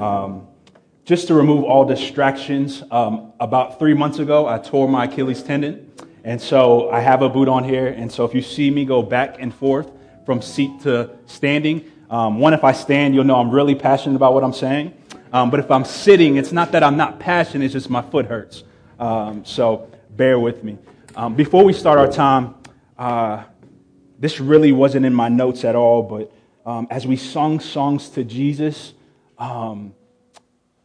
Um, just to remove all distractions, um, about three months ago, I tore my Achilles tendon. And so I have a boot on here. And so if you see me go back and forth from seat to standing, um, one, if I stand, you'll know I'm really passionate about what I'm saying. Um, but if I'm sitting, it's not that I'm not passionate, it's just my foot hurts. Um, so bear with me. Um, before we start our time, uh, this really wasn't in my notes at all, but um, as we sung songs to Jesus, um,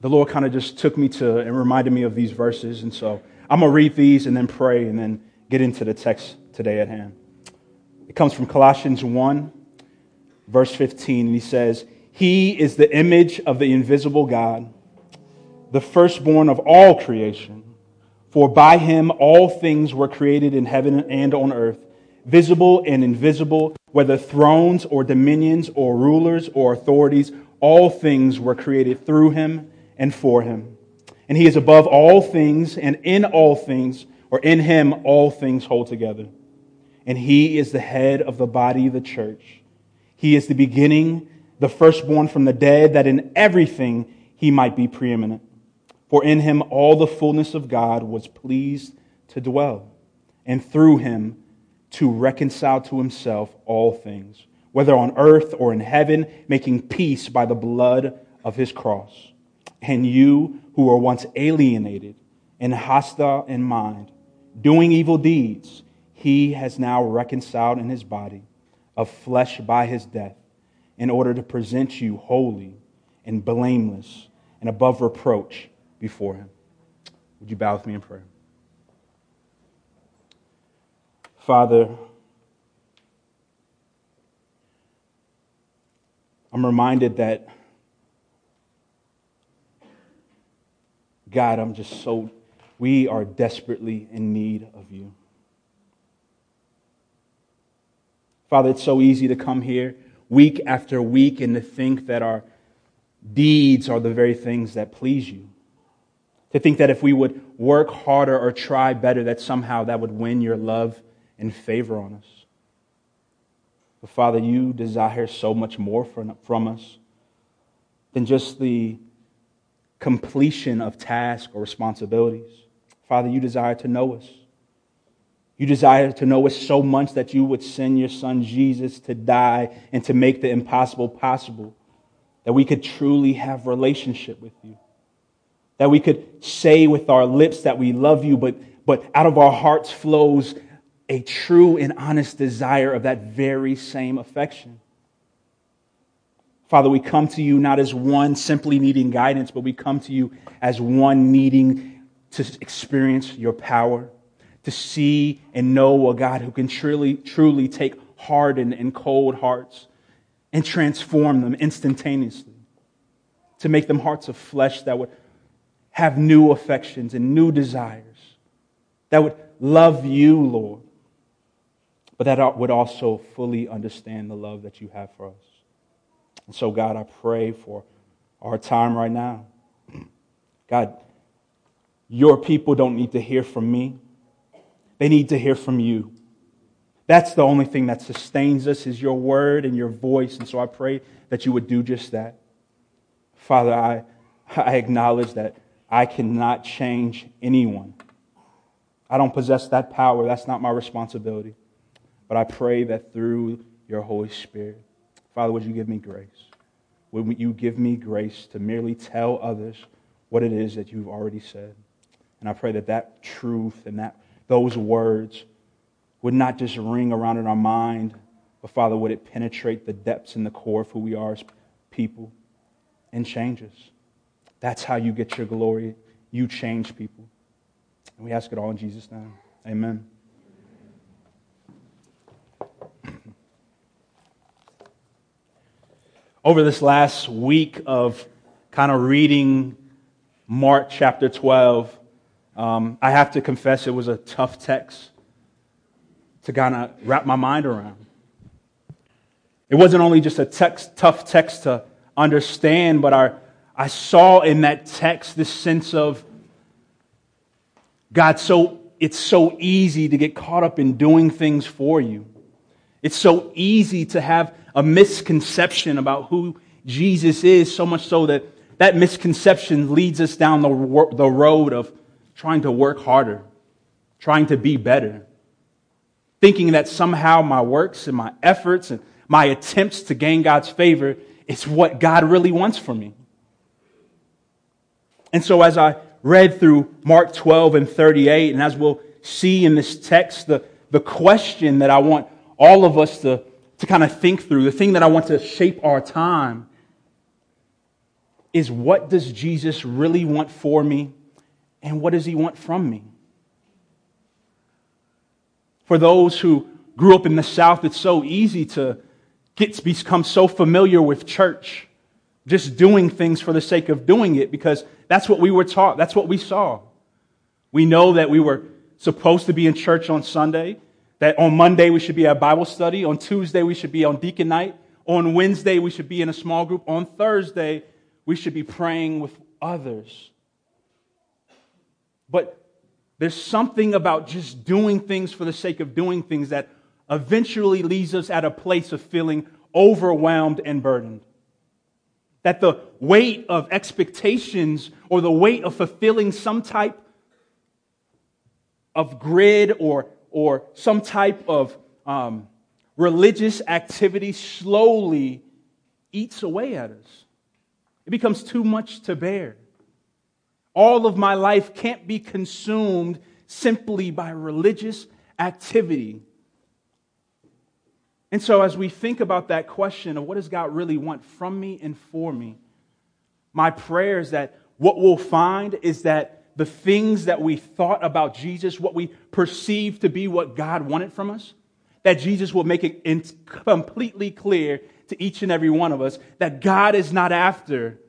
the Lord kind of just took me to and reminded me of these verses. And so I'm going to read these and then pray and then get into the text today at hand. It comes from Colossians 1, verse 15, and he says, He is the image of the invisible God, the firstborn of all creation. For by him all things were created in heaven and on earth, visible and invisible, whether thrones or dominions or rulers or authorities, all things were created through him and for him. And he is above all things, and in all things, or in him, all things hold together. And he is the head of the body, the church. He is the beginning, the firstborn from the dead, that in everything he might be preeminent. For in him all the fullness of God was pleased to dwell, and through him to reconcile to himself all things, whether on earth or in heaven, making peace by the blood of his cross. And you who were once alienated and hostile in mind, doing evil deeds, he has now reconciled in his body of flesh by his death, in order to present you holy and blameless and above reproach before him. Would you bow with me in prayer? Father, I'm reminded that, God, I'm just so, we are desperately in need of you. Father, it's so easy to come here week after week and to think that our deeds are the very things that please you to think that if we would work harder or try better, that somehow that would win your love and favor on us. But Father, you desire so much more from us than just the completion of tasks or responsibilities. Father, you desire to know us. You desire to know us so much that you would send your son Jesus to die and to make the impossible possible, that we could truly have relationship with you that we could say with our lips that we love you, but, but out of our hearts flows a true and honest desire of that very same affection. Father, we come to you not as one simply needing guidance, but we come to you as one needing to experience your power, to see and know a God who can truly, truly take hardened and cold hearts and transform them instantaneously, to make them hearts of flesh that would have new affections and new desires, that would love you, Lord, but that would also fully understand the love that you have for us. And so, God, I pray for our time right now. God, your people don't need to hear from me. They need to hear from you. That's the only thing that sustains us is your word and your voice. And so I pray that you would do just that. Father, I, I acknowledge that I cannot change anyone. I don't possess that power. That's not my responsibility. But I pray that through your Holy Spirit, Father, would you give me grace? Would you give me grace to merely tell others what it is that you've already said? And I pray that that truth and that those words would not just ring around in our mind, but Father, would it penetrate the depths and the core of who we are as people and change us? That's how you get your glory. You change people. And we ask it all in Jesus' name. Amen. Over this last week of kind of reading Mark chapter 12, um, I have to confess it was a tough text to kind of wrap my mind around. It wasn't only just a text, tough text to understand, but our I saw in that text this sense of God, so it's so easy to get caught up in doing things for you. It's so easy to have a misconception about who Jesus is, so much so that, that misconception leads us down the, the road of trying to work harder, trying to be better, thinking that somehow my works and my efforts and my attempts to gain God's favor is what God really wants for me. And so as I read through Mark 12 and 38, and as we'll see in this text, the, the question that I want all of us to, to kind of think through, the thing that I want to shape our time is what does Jesus really want for me and what does he want from me? For those who grew up in the South, it's so easy to get to become so familiar with church, just doing things for the sake of doing it, because that's what we were taught, that's what we saw. We know that we were supposed to be in church on Sunday, that on Monday we should be at Bible study, on Tuesday we should be on deacon night, on Wednesday we should be in a small group, on Thursday we should be praying with others. But there's something about just doing things for the sake of doing things that eventually leaves us at a place of feeling overwhelmed and burdened. That the weight of expectations or the weight of fulfilling some type of grid or, or some type of um, religious activity slowly eats away at us. It becomes too much to bear. All of my life can't be consumed simply by religious activity. And so, as we think about that question of what does God really want from me and for me, my prayer is that what we'll find is that the things that we thought about Jesus, what we perceived to be what God wanted from us, that Jesus will make it completely clear to each and every one of us that God is not after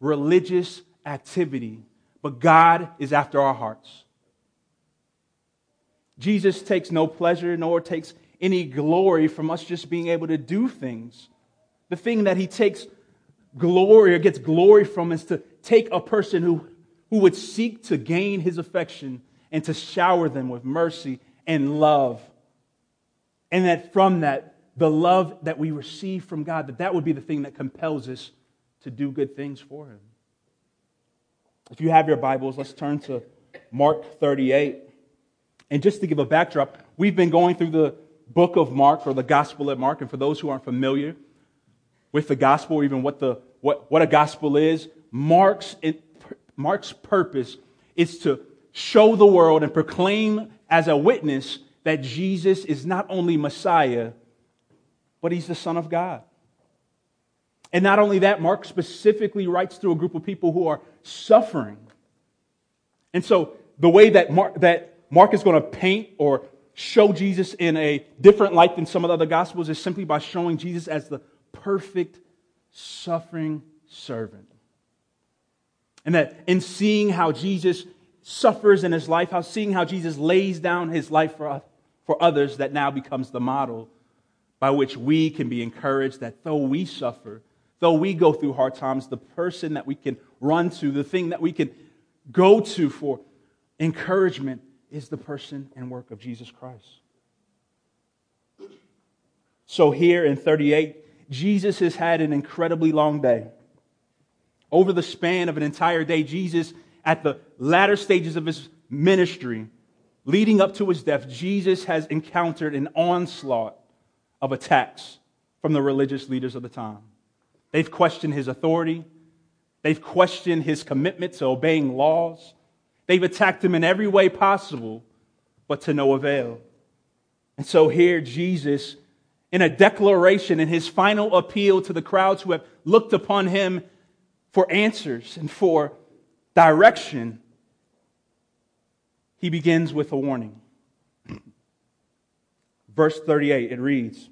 religious activity, but God is after our hearts. Jesus takes no pleasure nor takes any glory from us just being able to do things. The thing that he takes glory or gets glory from is to take a person who, who would seek to gain his affection and to shower them with mercy and love. And that from that, the love that we receive from God, that that would be the thing that compels us to do good things for him. If you have your Bibles, let's turn to Mark 38. And just to give a backdrop, we've been going through the book of Mark or the gospel of Mark. And for those who aren't familiar with the gospel or even what, the, what, what a gospel is, Mark's, Mark's purpose is to show the world and proclaim as a witness that Jesus is not only Messiah, but he's the Son of God. And not only that, Mark specifically writes to a group of people who are suffering. And so the way that Mark, that Mark is going to paint or show Jesus in a different light than some of the other gospels is simply by showing Jesus as the perfect suffering servant. And that in seeing how Jesus suffers in his life, how seeing how Jesus lays down his life for, for others, that now becomes the model by which we can be encouraged that though we suffer, though we go through hard times, the person that we can run to, the thing that we can go to for encouragement is the person and work of Jesus Christ. So, here in 38, Jesus has had an incredibly long day. Over the span of an entire day, Jesus, at the latter stages of his ministry, leading up to his death, Jesus has encountered an onslaught of attacks from the religious leaders of the time. They've questioned his authority. They've questioned his commitment to obeying laws. They've attacked him in every way possible, but to no avail. And so here, Jesus, in a declaration, in his final appeal to the crowds who have looked upon him for answers and for direction, he begins with a warning. Verse 38, it reads,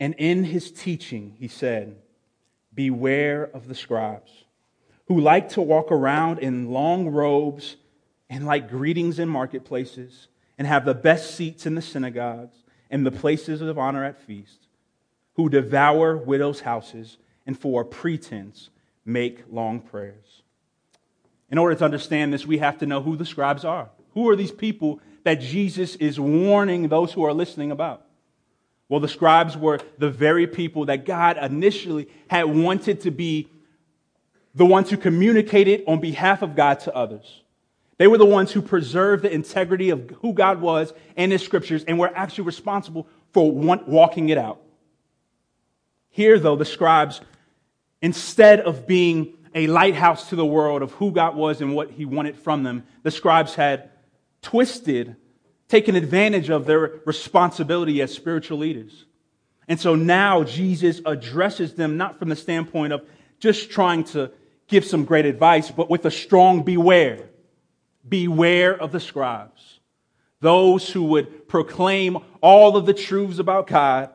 and in his teaching, he said, Beware of the scribes who like to walk around in long robes and like greetings in marketplaces and have the best seats in the synagogues and the places of honor at feasts, who devour widows' houses and for pretense make long prayers. In order to understand this, we have to know who the scribes are. Who are these people that Jesus is warning those who are listening about? Well, the scribes were the very people that God initially had wanted to be the ones who communicated on behalf of God to others. They were the ones who preserved the integrity of who God was and his scriptures and were actually responsible for walking it out. Here, though, the scribes, instead of being a lighthouse to the world of who God was and what he wanted from them, the scribes had twisted, taken advantage of their responsibility as spiritual leaders. And so now Jesus addresses them not from the standpoint of just trying to give some great advice, but with a strong beware. Beware of the scribes, those who would proclaim all of the truths about God,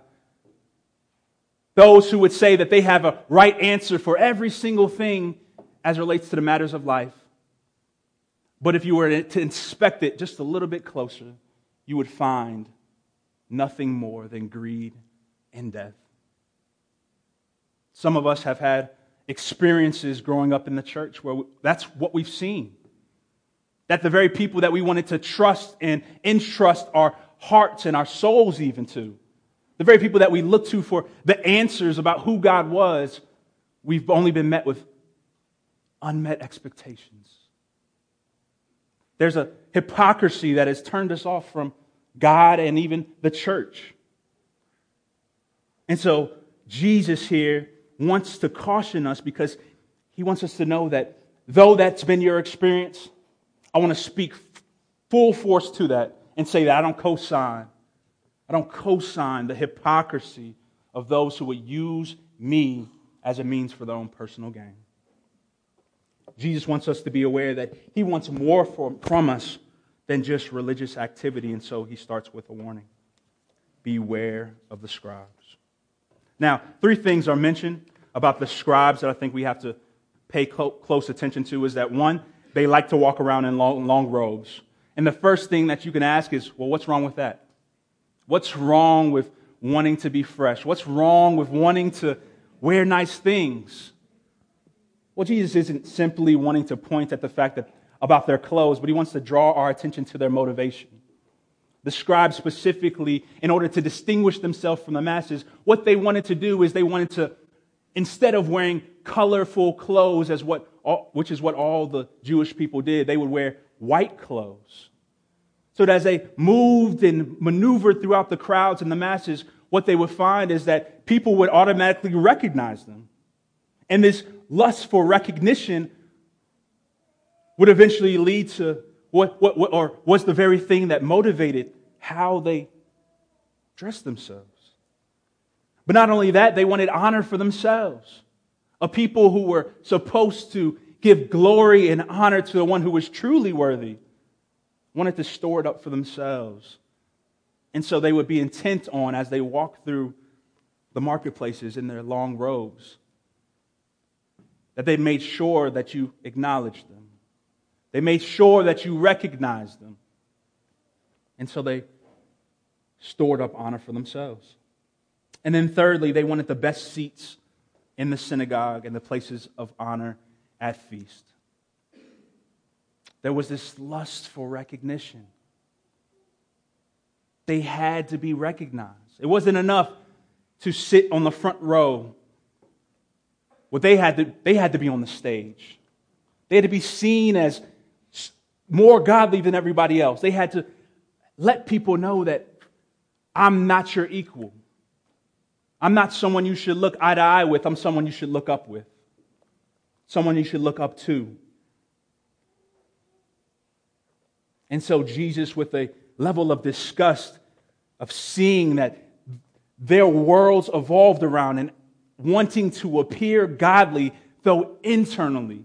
those who would say that they have a right answer for every single thing as relates to the matters of life. But if you were to inspect it just a little bit closer, you would find nothing more than greed and death. Some of us have had experiences growing up in the church where that's what we've seen. That the very people that we wanted to trust and entrust our hearts and our souls even to, the very people that we look to for the answers about who God was, we've only been met with unmet expectations. There's a hypocrisy that has turned us off from God and even the church. And so Jesus here wants to caution us because he wants us to know that though that's been your experience, I want to speak full force to that and say that I don't co sign. I don't co sign the hypocrisy of those who would use me as a means for their own personal gain. Jesus wants us to be aware that he wants more from us than just religious activity, and so he starts with a warning Beware of the scribes. Now, three things are mentioned about the scribes that I think we have to pay close attention to is that one, they like to walk around in long, long robes. And the first thing that you can ask is, well, what's wrong with that? What's wrong with wanting to be fresh? What's wrong with wanting to wear nice things? Well, Jesus isn't simply wanting to point at the fact that about their clothes, but he wants to draw our attention to their motivation. The scribes specifically, in order to distinguish themselves from the masses, what they wanted to do is they wanted to, instead of wearing colorful clothes, as what, which is what all the Jewish people did, they would wear white clothes. So that as they moved and maneuvered throughout the crowds and the masses, what they would find is that people would automatically recognize them. And this lust for recognition would eventually lead to what, what, what, or was the very thing that motivated how they dressed themselves. But not only that, they wanted honor for themselves. A people who were supposed to give glory and honor to the one who was truly worthy wanted to store it up for themselves. And so they would be intent on, as they walked through the marketplaces in their long robes, that they made sure that you acknowledged them. They made sure that you recognized them. And so they stored up honor for themselves. And then, thirdly, they wanted the best seats in the synagogue and the places of honor at feast. There was this lust for recognition. They had to be recognized. It wasn't enough to sit on the front row. What they had to, they had to be on the stage. They had to be seen as more godly than everybody else. They had to let people know that I'm not your equal. I'm not someone you should look eye to eye with. I'm someone you should look up with, someone you should look up to. And so, Jesus, with a level of disgust of seeing that their worlds evolved around and wanting to appear godly, though internally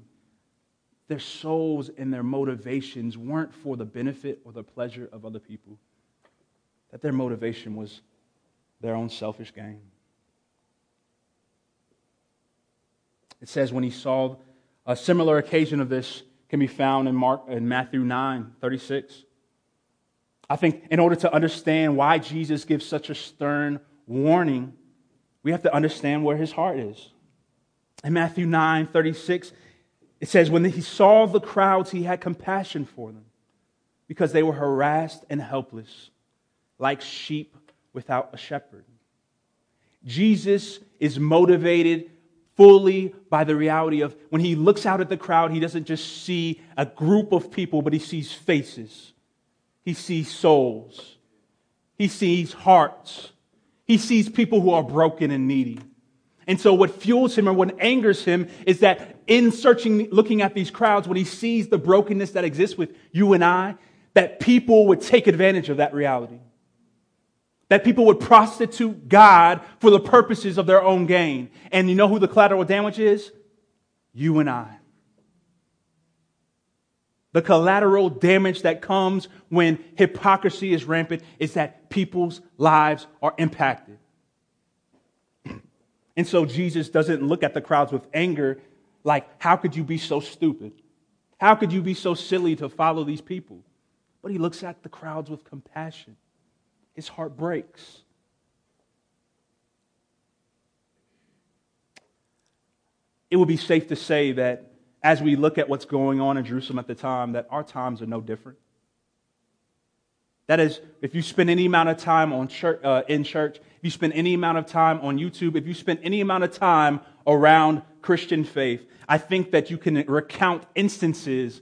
their souls and their motivations weren't for the benefit or the pleasure of other people, that their motivation was their own selfish gain. It says when he saw a similar occasion of this can be found in Mark in Matthew 9, 36. I think in order to understand why Jesus gives such a stern warning, we have to understand where his heart is. In Matthew 9, 36, it says, when he saw the crowds, he had compassion for them because they were harassed and helpless, like sheep without a shepherd. Jesus is motivated fully by the reality of when he looks out at the crowd, he doesn't just see a group of people, but he sees faces. He sees souls. He sees hearts. He sees people who are broken and needy. And so what fuels him or what angers him is that in searching, looking at these crowds, when he sees the brokenness that exists with you and I, that people would take advantage of that reality. That people would prostitute God for the purposes of their own gain. And you know who the collateral damage is? You and I. The collateral damage that comes when hypocrisy is rampant is that people's lives are impacted. And so Jesus doesn't look at the crowds with anger like, how could you be so stupid? How could you be so silly to follow these people? But he looks at the crowds with compassion. His heart breaks. It would be safe to say that as we look at what's going on in Jerusalem at the time, that our times are no different. That is, if you spend any amount of time on church, uh, in church, if you spend any amount of time on YouTube, if you spend any amount of time around Christian faith, I think that you can recount instances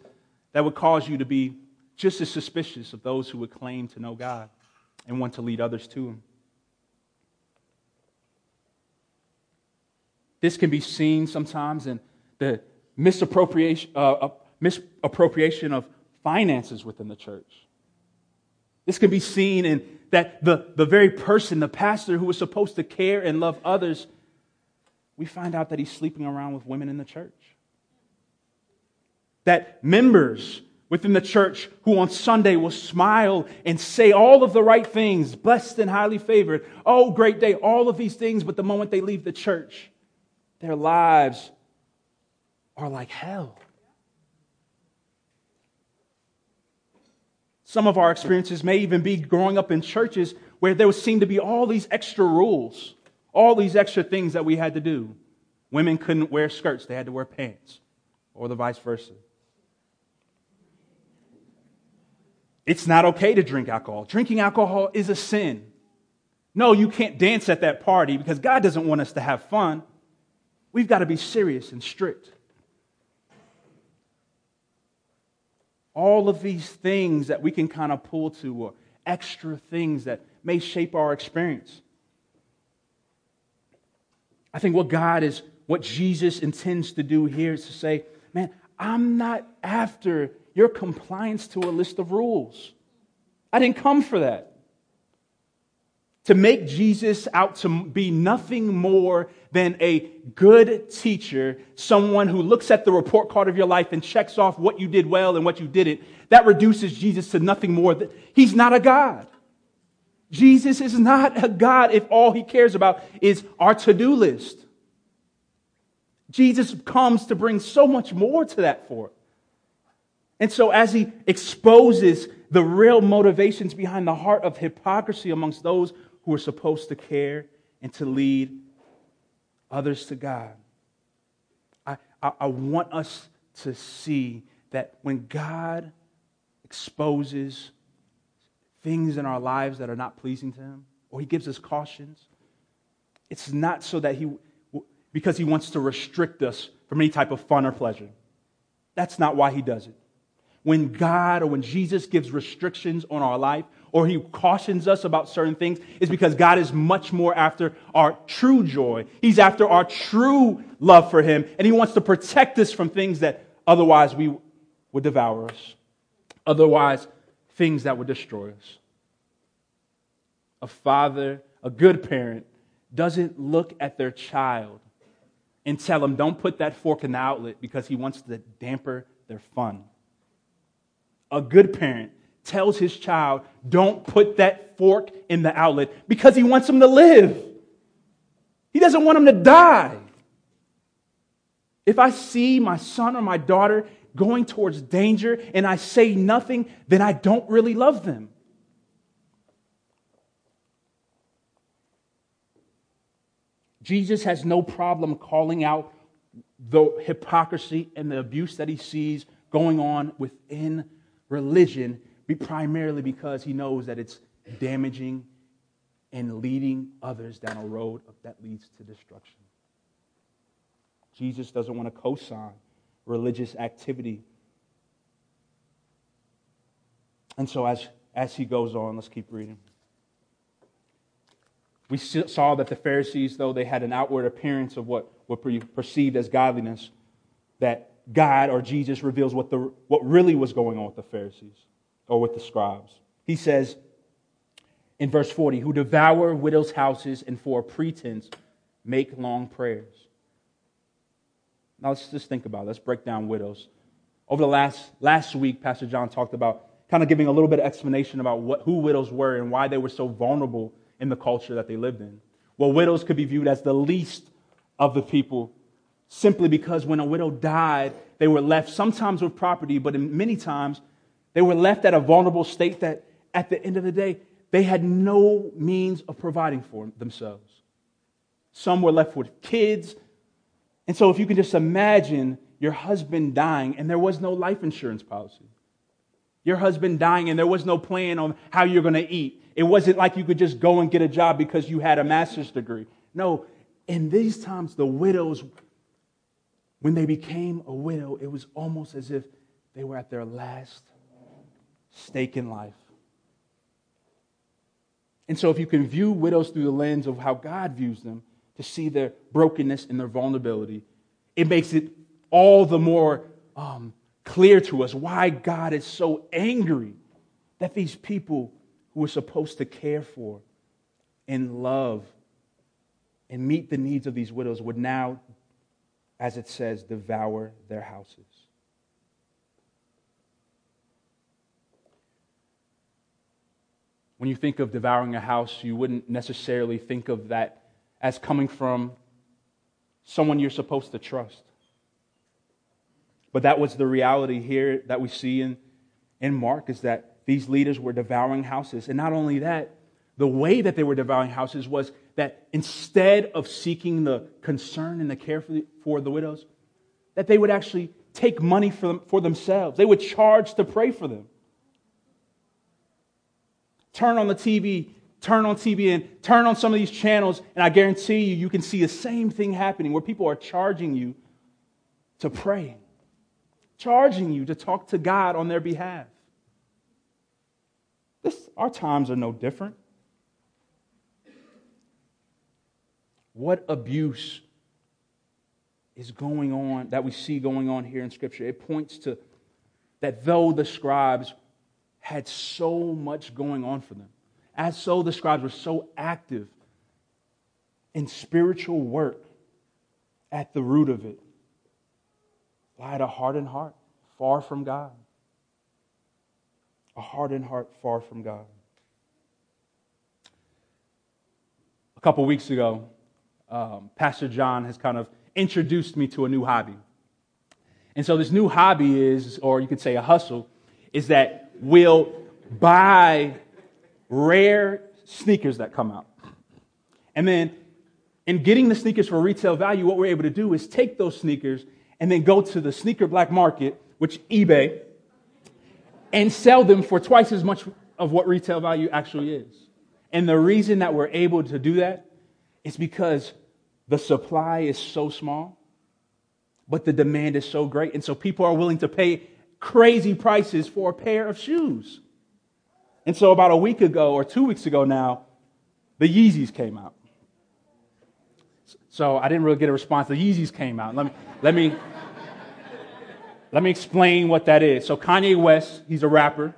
that would cause you to be just as suspicious of those who would claim to know God and want to lead others to Him. This can be seen sometimes in the misappropriation, uh, uh, misappropriation of finances within the church. This can be seen in that the, the very person, the pastor who was supposed to care and love others, we find out that he's sleeping around with women in the church. That members within the church who on Sunday will smile and say all of the right things, blessed and highly favored, oh, great day, all of these things, but the moment they leave the church, their lives are like hell. Some of our experiences may even be growing up in churches where there would seem to be all these extra rules, all these extra things that we had to do. Women couldn't wear skirts, they had to wear pants, or the vice versa. It's not okay to drink alcohol. Drinking alcohol is a sin. No, you can't dance at that party because God doesn't want us to have fun. We've got to be serious and strict. All of these things that we can kind of pull to, or extra things that may shape our experience. I think what God is, what Jesus intends to do here is to say, man, I'm not after your compliance to a list of rules. I didn't come for that. To make Jesus out to be nothing more than a good teacher, someone who looks at the report card of your life and checks off what you did well and what you didn't, that reduces Jesus to nothing more. Than, he's not a God. Jesus is not a God if all he cares about is our to do list. Jesus comes to bring so much more to that for us. And so, as he exposes the real motivations behind the heart of hypocrisy amongst those who are supposed to care and to lead others to God, I, I, I want us to see that when God exposes things in our lives that are not pleasing to Him, or He gives us cautions, it's not so that He, because He wants to restrict us from any type of fun or pleasure. That's not why He does it when God or when Jesus gives restrictions on our life or he cautions us about certain things is because God is much more after our true joy. He's after our true love for him and he wants to protect us from things that otherwise we would devour us. Otherwise, things that would destroy us. A father, a good parent, doesn't look at their child and tell them, don't put that fork in the outlet because he wants to damper their fun a good parent tells his child, don't put that fork in the outlet because he wants him to live. He doesn't want him to die. If I see my son or my daughter going towards danger and I say nothing, then I don't really love them. Jesus has no problem calling out the hypocrisy and the abuse that he sees going on within religion be primarily because he knows that it's damaging and leading others down a road that leads to destruction. Jesus doesn't want to co sign religious activity. And so, as, as he goes on, let's keep reading. We saw that the Pharisees, though they had an outward appearance of what were perceived as godliness, that God or Jesus reveals what, the, what really was going on with the Pharisees or with the scribes. He says in verse 40, who devour widows' houses and for a pretense make long prayers. Now let's just think about it. Let's break down widows. Over the last, last week, Pastor John talked about kind of giving a little bit of explanation about what, who widows were and why they were so vulnerable in the culture that they lived in. Well, widows could be viewed as the least of the people simply because when a widow died, they were left sometimes with property, but in many times they were left at a vulnerable state that at the end of the day, they had no means of providing for themselves. Some were left with kids. And so, if you can just imagine your husband dying and there was no life insurance policy, your husband dying and there was no plan on how you're going to eat. It wasn't like you could just go and get a job because you had a master's degree. No, in these times, the widows when they became a widow, it was almost as if they were at their last stake in life. And so, if you can view widows through the lens of how God views them, to see their brokenness and their vulnerability, it makes it all the more um, clear to us why God is so angry that these people who are supposed to care for and love and meet the needs of these widows would now as it says, devour their houses. When you think of devouring a house, you wouldn't necessarily think of that as coming from someone you're supposed to trust. But that was the reality here that we see in, in Mark is that these leaders were devouring houses. And not only that, the way that they were devouring houses was that instead of seeking the concern and the care for the, for the widows, that they would actually take money for, them, for themselves. They would charge to pray for them. Turn on the TV, turn on and turn on some of these channels, and I guarantee you, you can see the same thing happening where people are charging you to pray, charging you to talk to God on their behalf. This, our times are no different. What abuse is going on that we see going on here in Scripture? It points to that though the scribes had so much going on for them, as so the scribes were so active in spiritual work, at the root of it lied a hardened heart far from God. A hardened heart far from God. A couple weeks ago, um, Pastor John has kind of introduced me to a new hobby. And so, this new hobby is, or you could say a hustle, is that we'll buy rare sneakers that come out. And then, in getting the sneakers for retail value, what we're able to do is take those sneakers and then go to the sneaker black market, which eBay, and sell them for twice as much of what retail value actually is. And the reason that we're able to do that is because the supply is so small, but the demand is so great. And so people are willing to pay crazy prices for a pair of shoes. And so about a week ago or two weeks ago now, the Yeezys came out. So I didn't really get a response. The Yeezys came out. Let me, let me, let me explain what that is. So Kanye West, he's a rapper.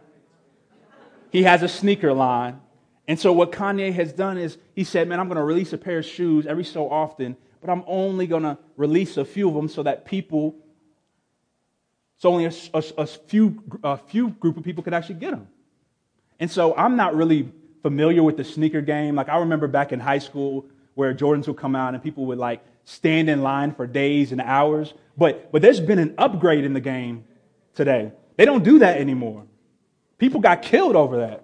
He has a sneaker line and so what Kanye has done is he said, man, I'm going to release a pair of shoes every so often, but I'm only going to release a few of them so that people, so only a, a, a, few, a few group of people could actually get them. And so I'm not really familiar with the sneaker game. Like I remember back in high school where Jordans would come out and people would like stand in line for days and hours. But, but there's been an upgrade in the game today. They don't do that anymore. People got killed over that.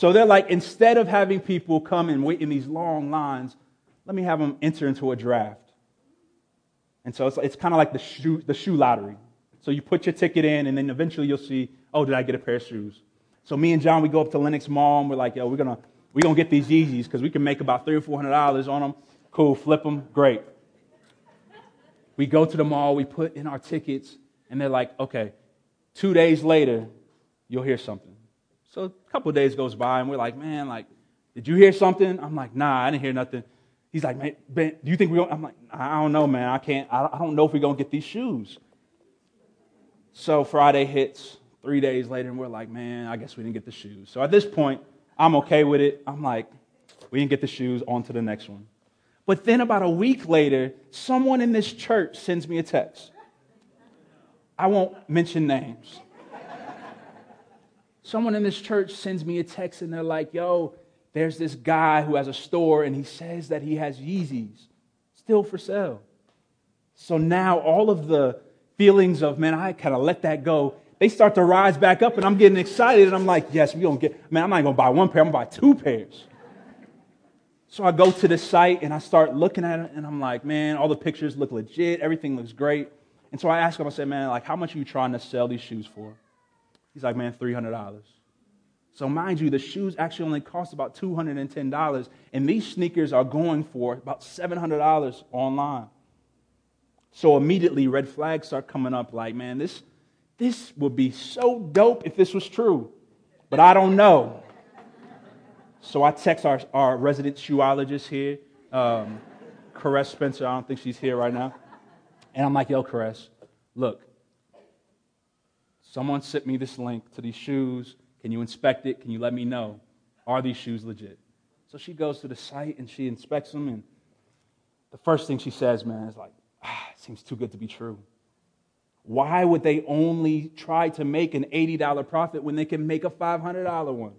So they're like, instead of having people come and wait in these long lines, let me have them enter into a draft. And so it's, it's kind of like the shoe, the shoe lottery. So you put your ticket in, and then eventually you'll see, oh, did I get a pair of shoes? So me and John, we go up to Lenox Mall, and we're like, yo, we're going to We're to get these Yeezys because we can make about three or four hundred dollars on them. Cool, flip them, great. We go to the mall, we put in our tickets, and they're like, okay, two days later, you'll hear something. So a couple days goes by, and we're like, man, like, did you hear something? I'm like, nah, I didn't hear nothing. He's like, man, ben, do you think we're going I'm like, I don't know, man. I can't, I don't know if we're going to get these shoes. So Friday hits, three days later, and we're like, man, I guess we didn't get the shoes. So at this point, I'm okay with it. I'm like, we didn't get the shoes, on to the next one. But then about a week later, someone in this church sends me a text. I won't mention names. Someone in this church sends me a text and they're like, yo, there's this guy who has a store and he says that he has Yeezys still for sale. So now all of the feelings of, man, I kind of let that go, they start to rise back up and I'm getting excited and I'm like, yes, we're going to get, man, I'm not going to buy one pair, I'm going to buy two pairs. So I go to the site and I start looking at it and I'm like, man, all the pictures look legit, everything looks great. And so I ask him, I said, man, like, how much are you trying to sell these shoes for? He's like, man, $300. So, mind you, the shoes actually only cost about $210, and these sneakers are going for about $700 online. So, immediately, red flags start coming up like, man, this, this would be so dope if this was true, but I don't know. So, I text our, our resident shoeologist here, um, Caress Spencer. I don't think she's here right now. And I'm like, yo, Caress, look, someone sent me this link to these shoes can you inspect it? Can you let me know? Are these shoes legit? So she goes to the site and she inspects them. And the first thing she says, man, is like, ah, it seems too good to be true. Why would they only try to make an $80 profit when they can make a $500 one?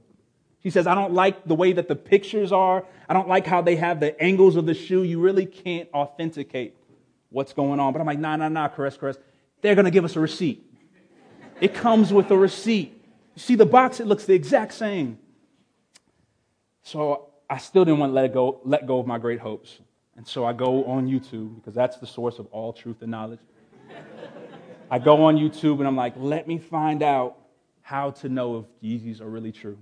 She says, I don't like the way that the pictures are. I don't like how they have the angles of the shoe. You really can't authenticate what's going on. But I'm like, nah, nah, nah, caress, caress. They're going to give us a receipt. It comes with a receipt. You see the box, it looks the exact same. So I still didn't want to let it go, let go of my great hopes. And so I go on YouTube because that's the source of all truth and knowledge. I go on YouTube and I'm like, let me find out how to know if Yeezys are really true.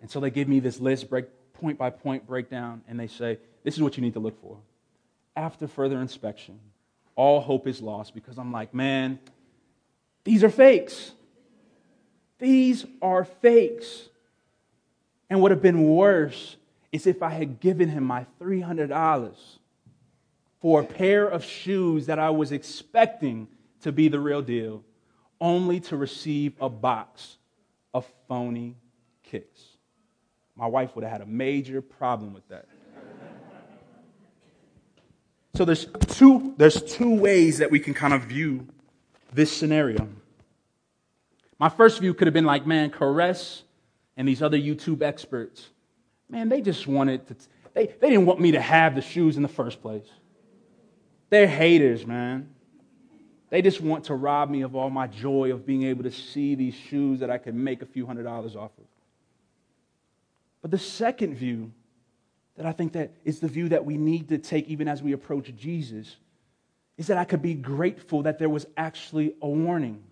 And so they give me this list, break, point by point breakdown, and they say, this is what you need to look for. After further inspection, all hope is lost because I'm like, man, these are fakes. These are fakes. And would have been worse is if I had given him my $300 for a pair of shoes that I was expecting to be the real deal, only to receive a box of phony kicks. My wife would have had a major problem with that. so there's two, there's two ways that we can kind of view this scenario. My first view could have been like, man, Caress and these other YouTube experts, man, they just wanted to, they, they didn't want me to have the shoes in the first place. They're haters, man. They just want to rob me of all my joy of being able to see these shoes that I can make a few hundred dollars off of. But the second view that I think that is the view that we need to take even as we approach Jesus is that I could be grateful that there was actually a warning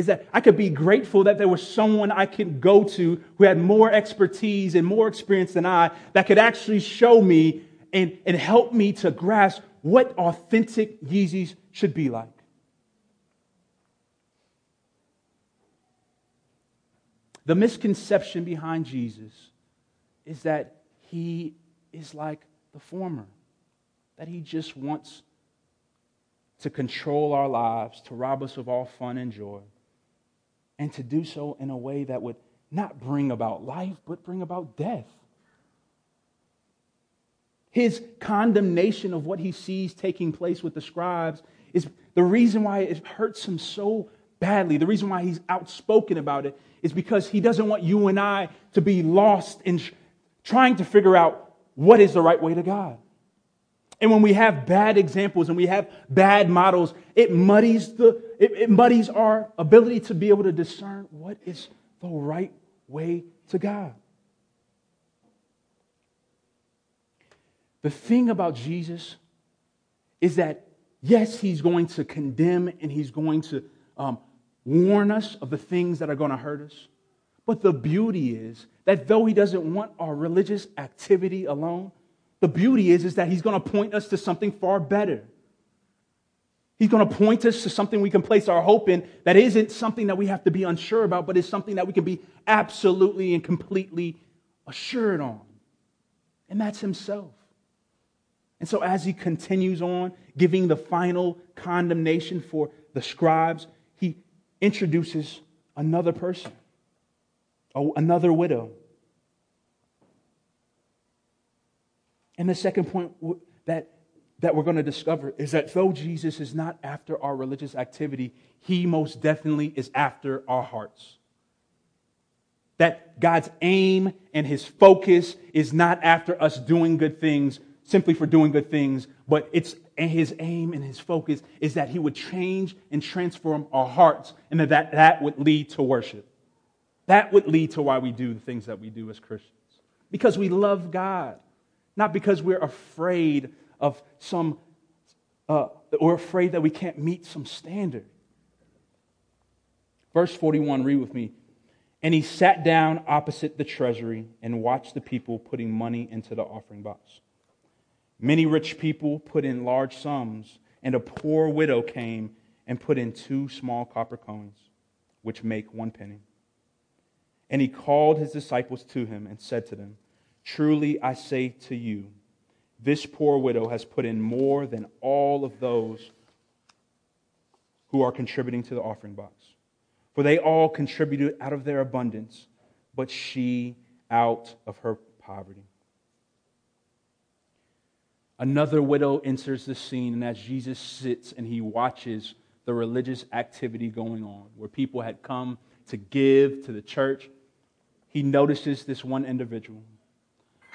is that I could be grateful that there was someone I could go to who had more expertise and more experience than I that could actually show me and, and help me to grasp what authentic Yeezys should be like. The misconception behind Jesus is that he is like the former, that he just wants to control our lives, to rob us of all fun and joy and to do so in a way that would not bring about life, but bring about death. His condemnation of what he sees taking place with the scribes is the reason why it hurts him so badly. The reason why he's outspoken about it is because he doesn't want you and I to be lost in trying to figure out what is the right way to God. And when we have bad examples and we have bad models, it muddies, the, it, it muddies our ability to be able to discern what is the right way to God. The thing about Jesus is that, yes, he's going to condemn and he's going to um, warn us of the things that are going to hurt us. But the beauty is that though he doesn't want our religious activity alone, the beauty is, is that he's going to point us to something far better. He's going to point us to something we can place our hope in that isn't something that we have to be unsure about, but is something that we can be absolutely and completely assured on. And that's himself. And so, as he continues on giving the final condemnation for the scribes, he introduces another person, oh, another widow. And the second point that, that we're going to discover is that though Jesus is not after our religious activity, he most definitely is after our hearts. That God's aim and his focus is not after us doing good things, simply for doing good things, but it's and his aim and his focus is that he would change and transform our hearts and that, that that would lead to worship. That would lead to why we do the things that we do as Christians. Because we love God, not because we're afraid of some, uh, or afraid that we can't meet some standard. Verse 41, read with me. And he sat down opposite the treasury and watched the people putting money into the offering box. Many rich people put in large sums, and a poor widow came and put in two small copper coins, which make one penny. And he called his disciples to him and said to them, Truly I say to you, this poor widow has put in more than all of those who are contributing to the offering box. For they all contributed out of their abundance, but she out of her poverty. Another widow enters the scene, and as Jesus sits and he watches the religious activity going on, where people had come to give to the church, he notices this one individual.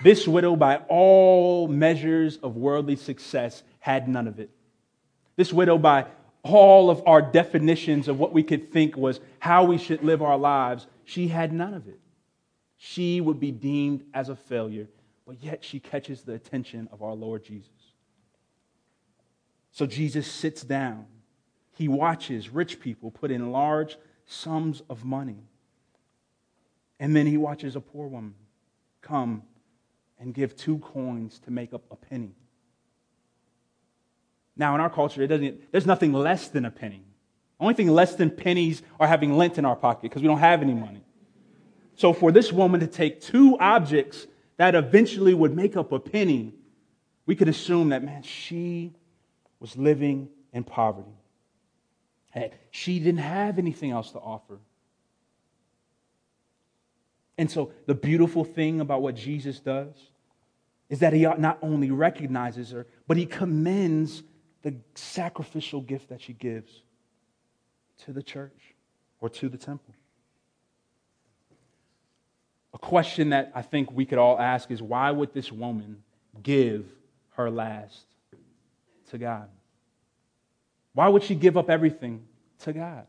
This widow, by all measures of worldly success, had none of it. This widow, by all of our definitions of what we could think was how we should live our lives, she had none of it. She would be deemed as a failure but yet she catches the attention of our Lord Jesus. So Jesus sits down. He watches rich people put in large sums of money. And then he watches a poor woman come and give two coins to make up a penny. Now, in our culture, it doesn't, there's nothing less than a penny. Only thing less than pennies are having lint in our pocket because we don't have any money. So, for this woman to take two objects that eventually would make up a penny, we could assume that, man, she was living in poverty. She didn't have anything else to offer. And so, the beautiful thing about what Jesus does is that he not only recognizes her, but he commends the sacrificial gift that she gives to the church or to the temple. A question that I think we could all ask is why would this woman give her last to God? Why would she give up everything to God?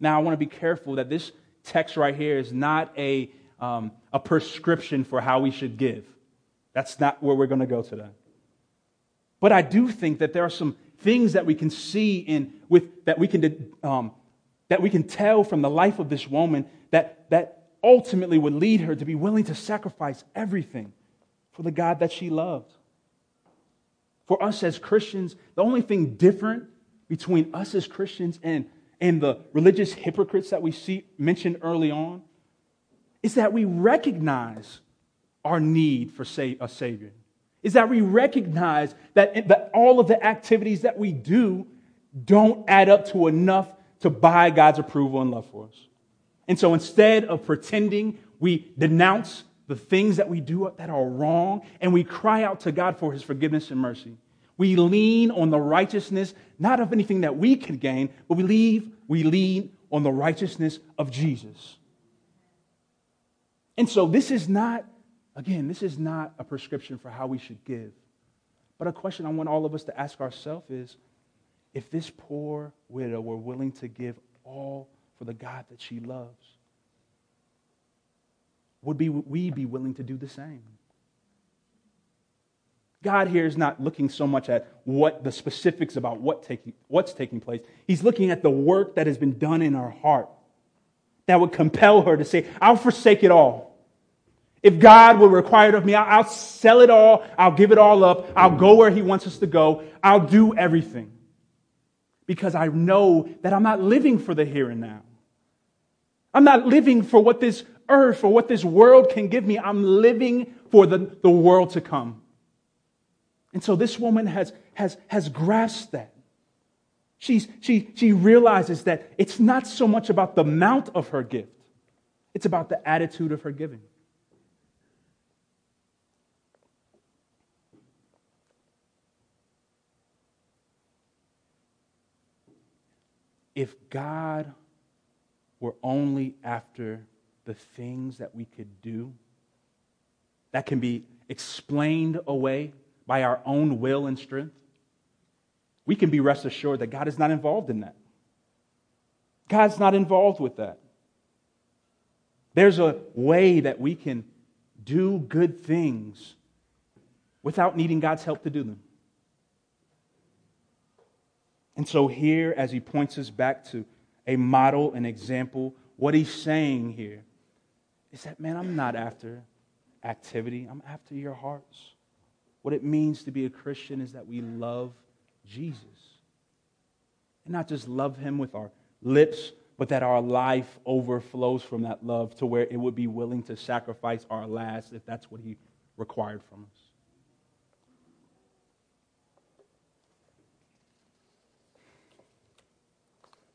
Now, I want to be careful that this text right here is not a, um, a prescription for how we should give. That's not where we're going to go today. But I do think that there are some things that we can see in with that we can um, that we can tell from the life of this woman that that ultimately would lead her to be willing to sacrifice everything for the God that she loved. For us as Christians, the only thing different between us as Christians and, and the religious hypocrites that we see mentioned early on is that we recognize our need for a Savior. Is that we recognize that, that all of the activities that we do don't add up to enough to buy God's approval and love for us. And so instead of pretending, we denounce the things that we do that are wrong and we cry out to God for his forgiveness and mercy. We lean on the righteousness, not of anything that we can gain, but we, leave, we lean on the righteousness of Jesus. And so this is not, again, this is not a prescription for how we should give. But a question I want all of us to ask ourselves is if this poor widow were willing to give all for the God that she loves. Would we be willing to do the same? God here is not looking so much at what the specifics about what taking, what's taking place. He's looking at the work that has been done in our heart. that would compel her to say, I'll forsake it all. If God will require it of me, I'll sell it all. I'll give it all up. I'll go where He wants us to go. I'll do everything. Because I know that I'm not living for the here and now. I'm not living for what this earth or what this world can give me. I'm living for the, the world to come. And so this woman has, has, has grasped that. She's, she, she realizes that it's not so much about the amount of her gift, it's about the attitude of her giving. If God were only after the things that we could do that can be explained away by our own will and strength, we can be rest assured that God is not involved in that. God's not involved with that. There's a way that we can do good things without needing God's help to do them. And so, here, as he points us back to a model, an example, what he's saying here is that, man, I'm not after activity, I'm after your hearts. What it means to be a Christian is that we love Jesus. And not just love him with our lips, but that our life overflows from that love to where it would be willing to sacrifice our last if that's what he required from us.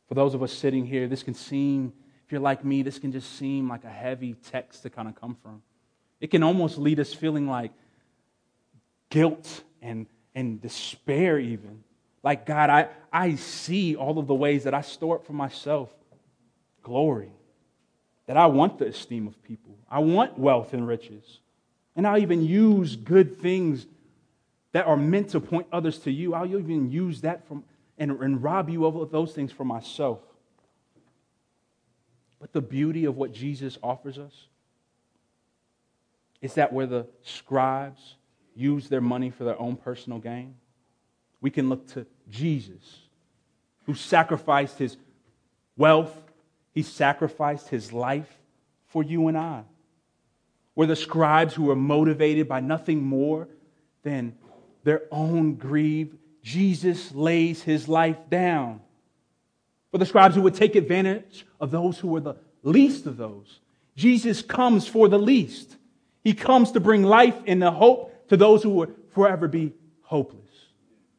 For those of us sitting here, this can seem, if you're like me, this can just seem like a heavy text to kind of come from. It can almost lead us feeling like guilt and, and despair, even. Like, God, I, I see all of the ways that I store up for myself glory, that I want the esteem of people, I want wealth and riches. And I'll even use good things that are meant to point others to you. I'll even use that from and, and rob you of those things for myself. But the beauty of what Jesus offers us is that where the scribes use their money for their own personal gain, we can look to Jesus, who sacrificed his wealth, he sacrificed his life for you and I. Where the scribes who were motivated by nothing more than their own greed Jesus lays his life down. For the scribes who would take advantage of those who were the least of those, Jesus comes for the least. He comes to bring life in the hope to those who will forever be hopeless.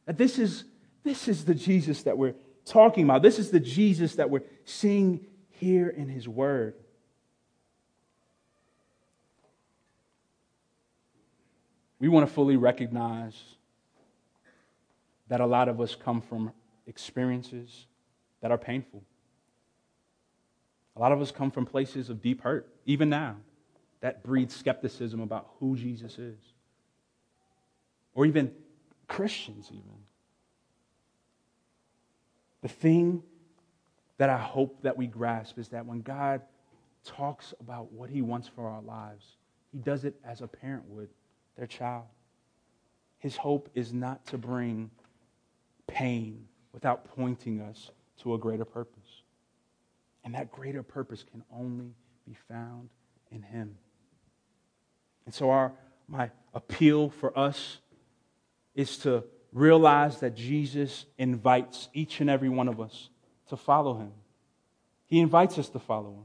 And this is, this is the Jesus that we're talking about. This is the Jesus that we're seeing here in his word. We want to fully recognize that a lot of us come from experiences that are painful. A lot of us come from places of deep hurt, even now, that breeds skepticism about who Jesus is. Or even Christians, even. The thing that I hope that we grasp is that when God talks about what he wants for our lives, he does it as a parent would their child. His hope is not to bring pain without pointing us to a greater purpose. And that greater purpose can only be found in Him. And so, our, my appeal for us is to realize that Jesus invites each and every one of us to follow Him. He invites us to follow Him.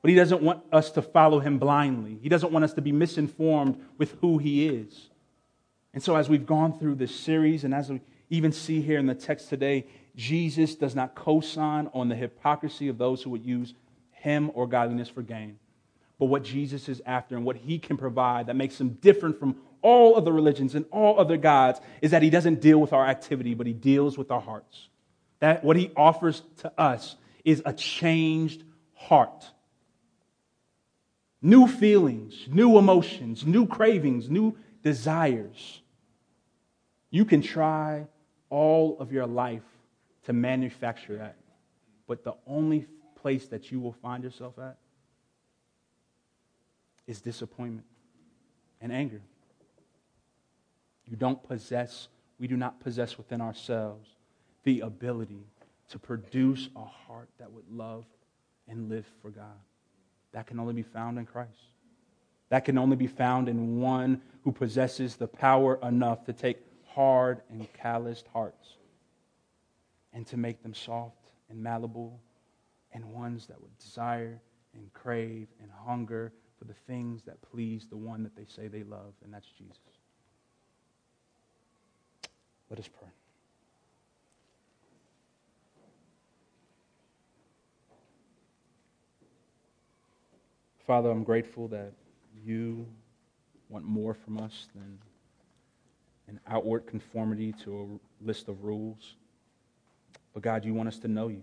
But He doesn't want us to follow Him blindly, He doesn't want us to be misinformed with who He is. And so, as we've gone through this series and as we even see here in the text today, Jesus does not co-sign on the hypocrisy of those who would use him or godliness for gain. But what Jesus is after and what he can provide that makes him different from all other religions and all other gods is that he doesn't deal with our activity, but he deals with our hearts. That what he offers to us is a changed heart. New feelings, new emotions, new cravings, new desires. You can try all of your life to manufacture that. But the only place that you will find yourself at is disappointment and anger. You don't possess, we do not possess within ourselves the ability to produce a heart that would love and live for God. That can only be found in Christ. That can only be found in one who possesses the power enough to take hard and calloused hearts and to make them soft and malleable and ones that would desire and crave and hunger for the things that please the one that they say they love, and that's Jesus. Let us pray. Father, I'm grateful that you want more from us than an outward conformity to a list of rules. But God, you want us to know you.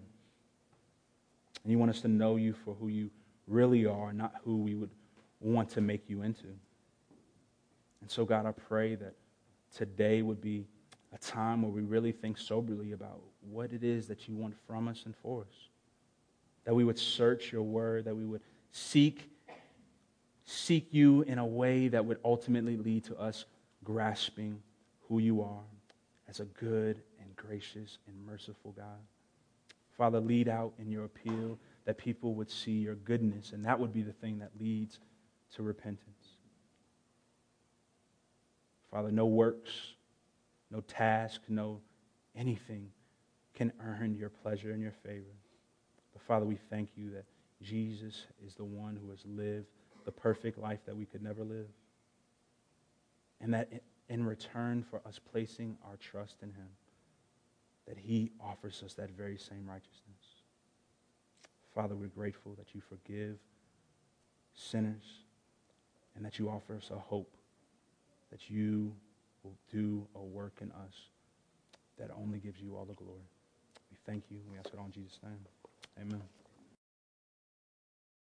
And you want us to know you for who you really are, not who we would want to make you into. And so, God, I pray that today would be a time where we really think soberly about what it is that you want from us and for us. That we would search your word, that we would seek seek you in a way that would ultimately lead to us grasping who you are as a good and gracious and merciful God. Father, lead out in your appeal that people would see your goodness, and that would be the thing that leads to repentance. Father, no works, no task, no anything can earn your pleasure and your favor. But Father, we thank you that Jesus is the one who has lived the perfect life that we could never live. And that in return for us placing our trust in him, that he offers us that very same righteousness. Father, we're grateful that you forgive sinners and that you offer us a hope that you will do a work in us that only gives you all the glory. We thank you. We ask it all in Jesus' name. Amen.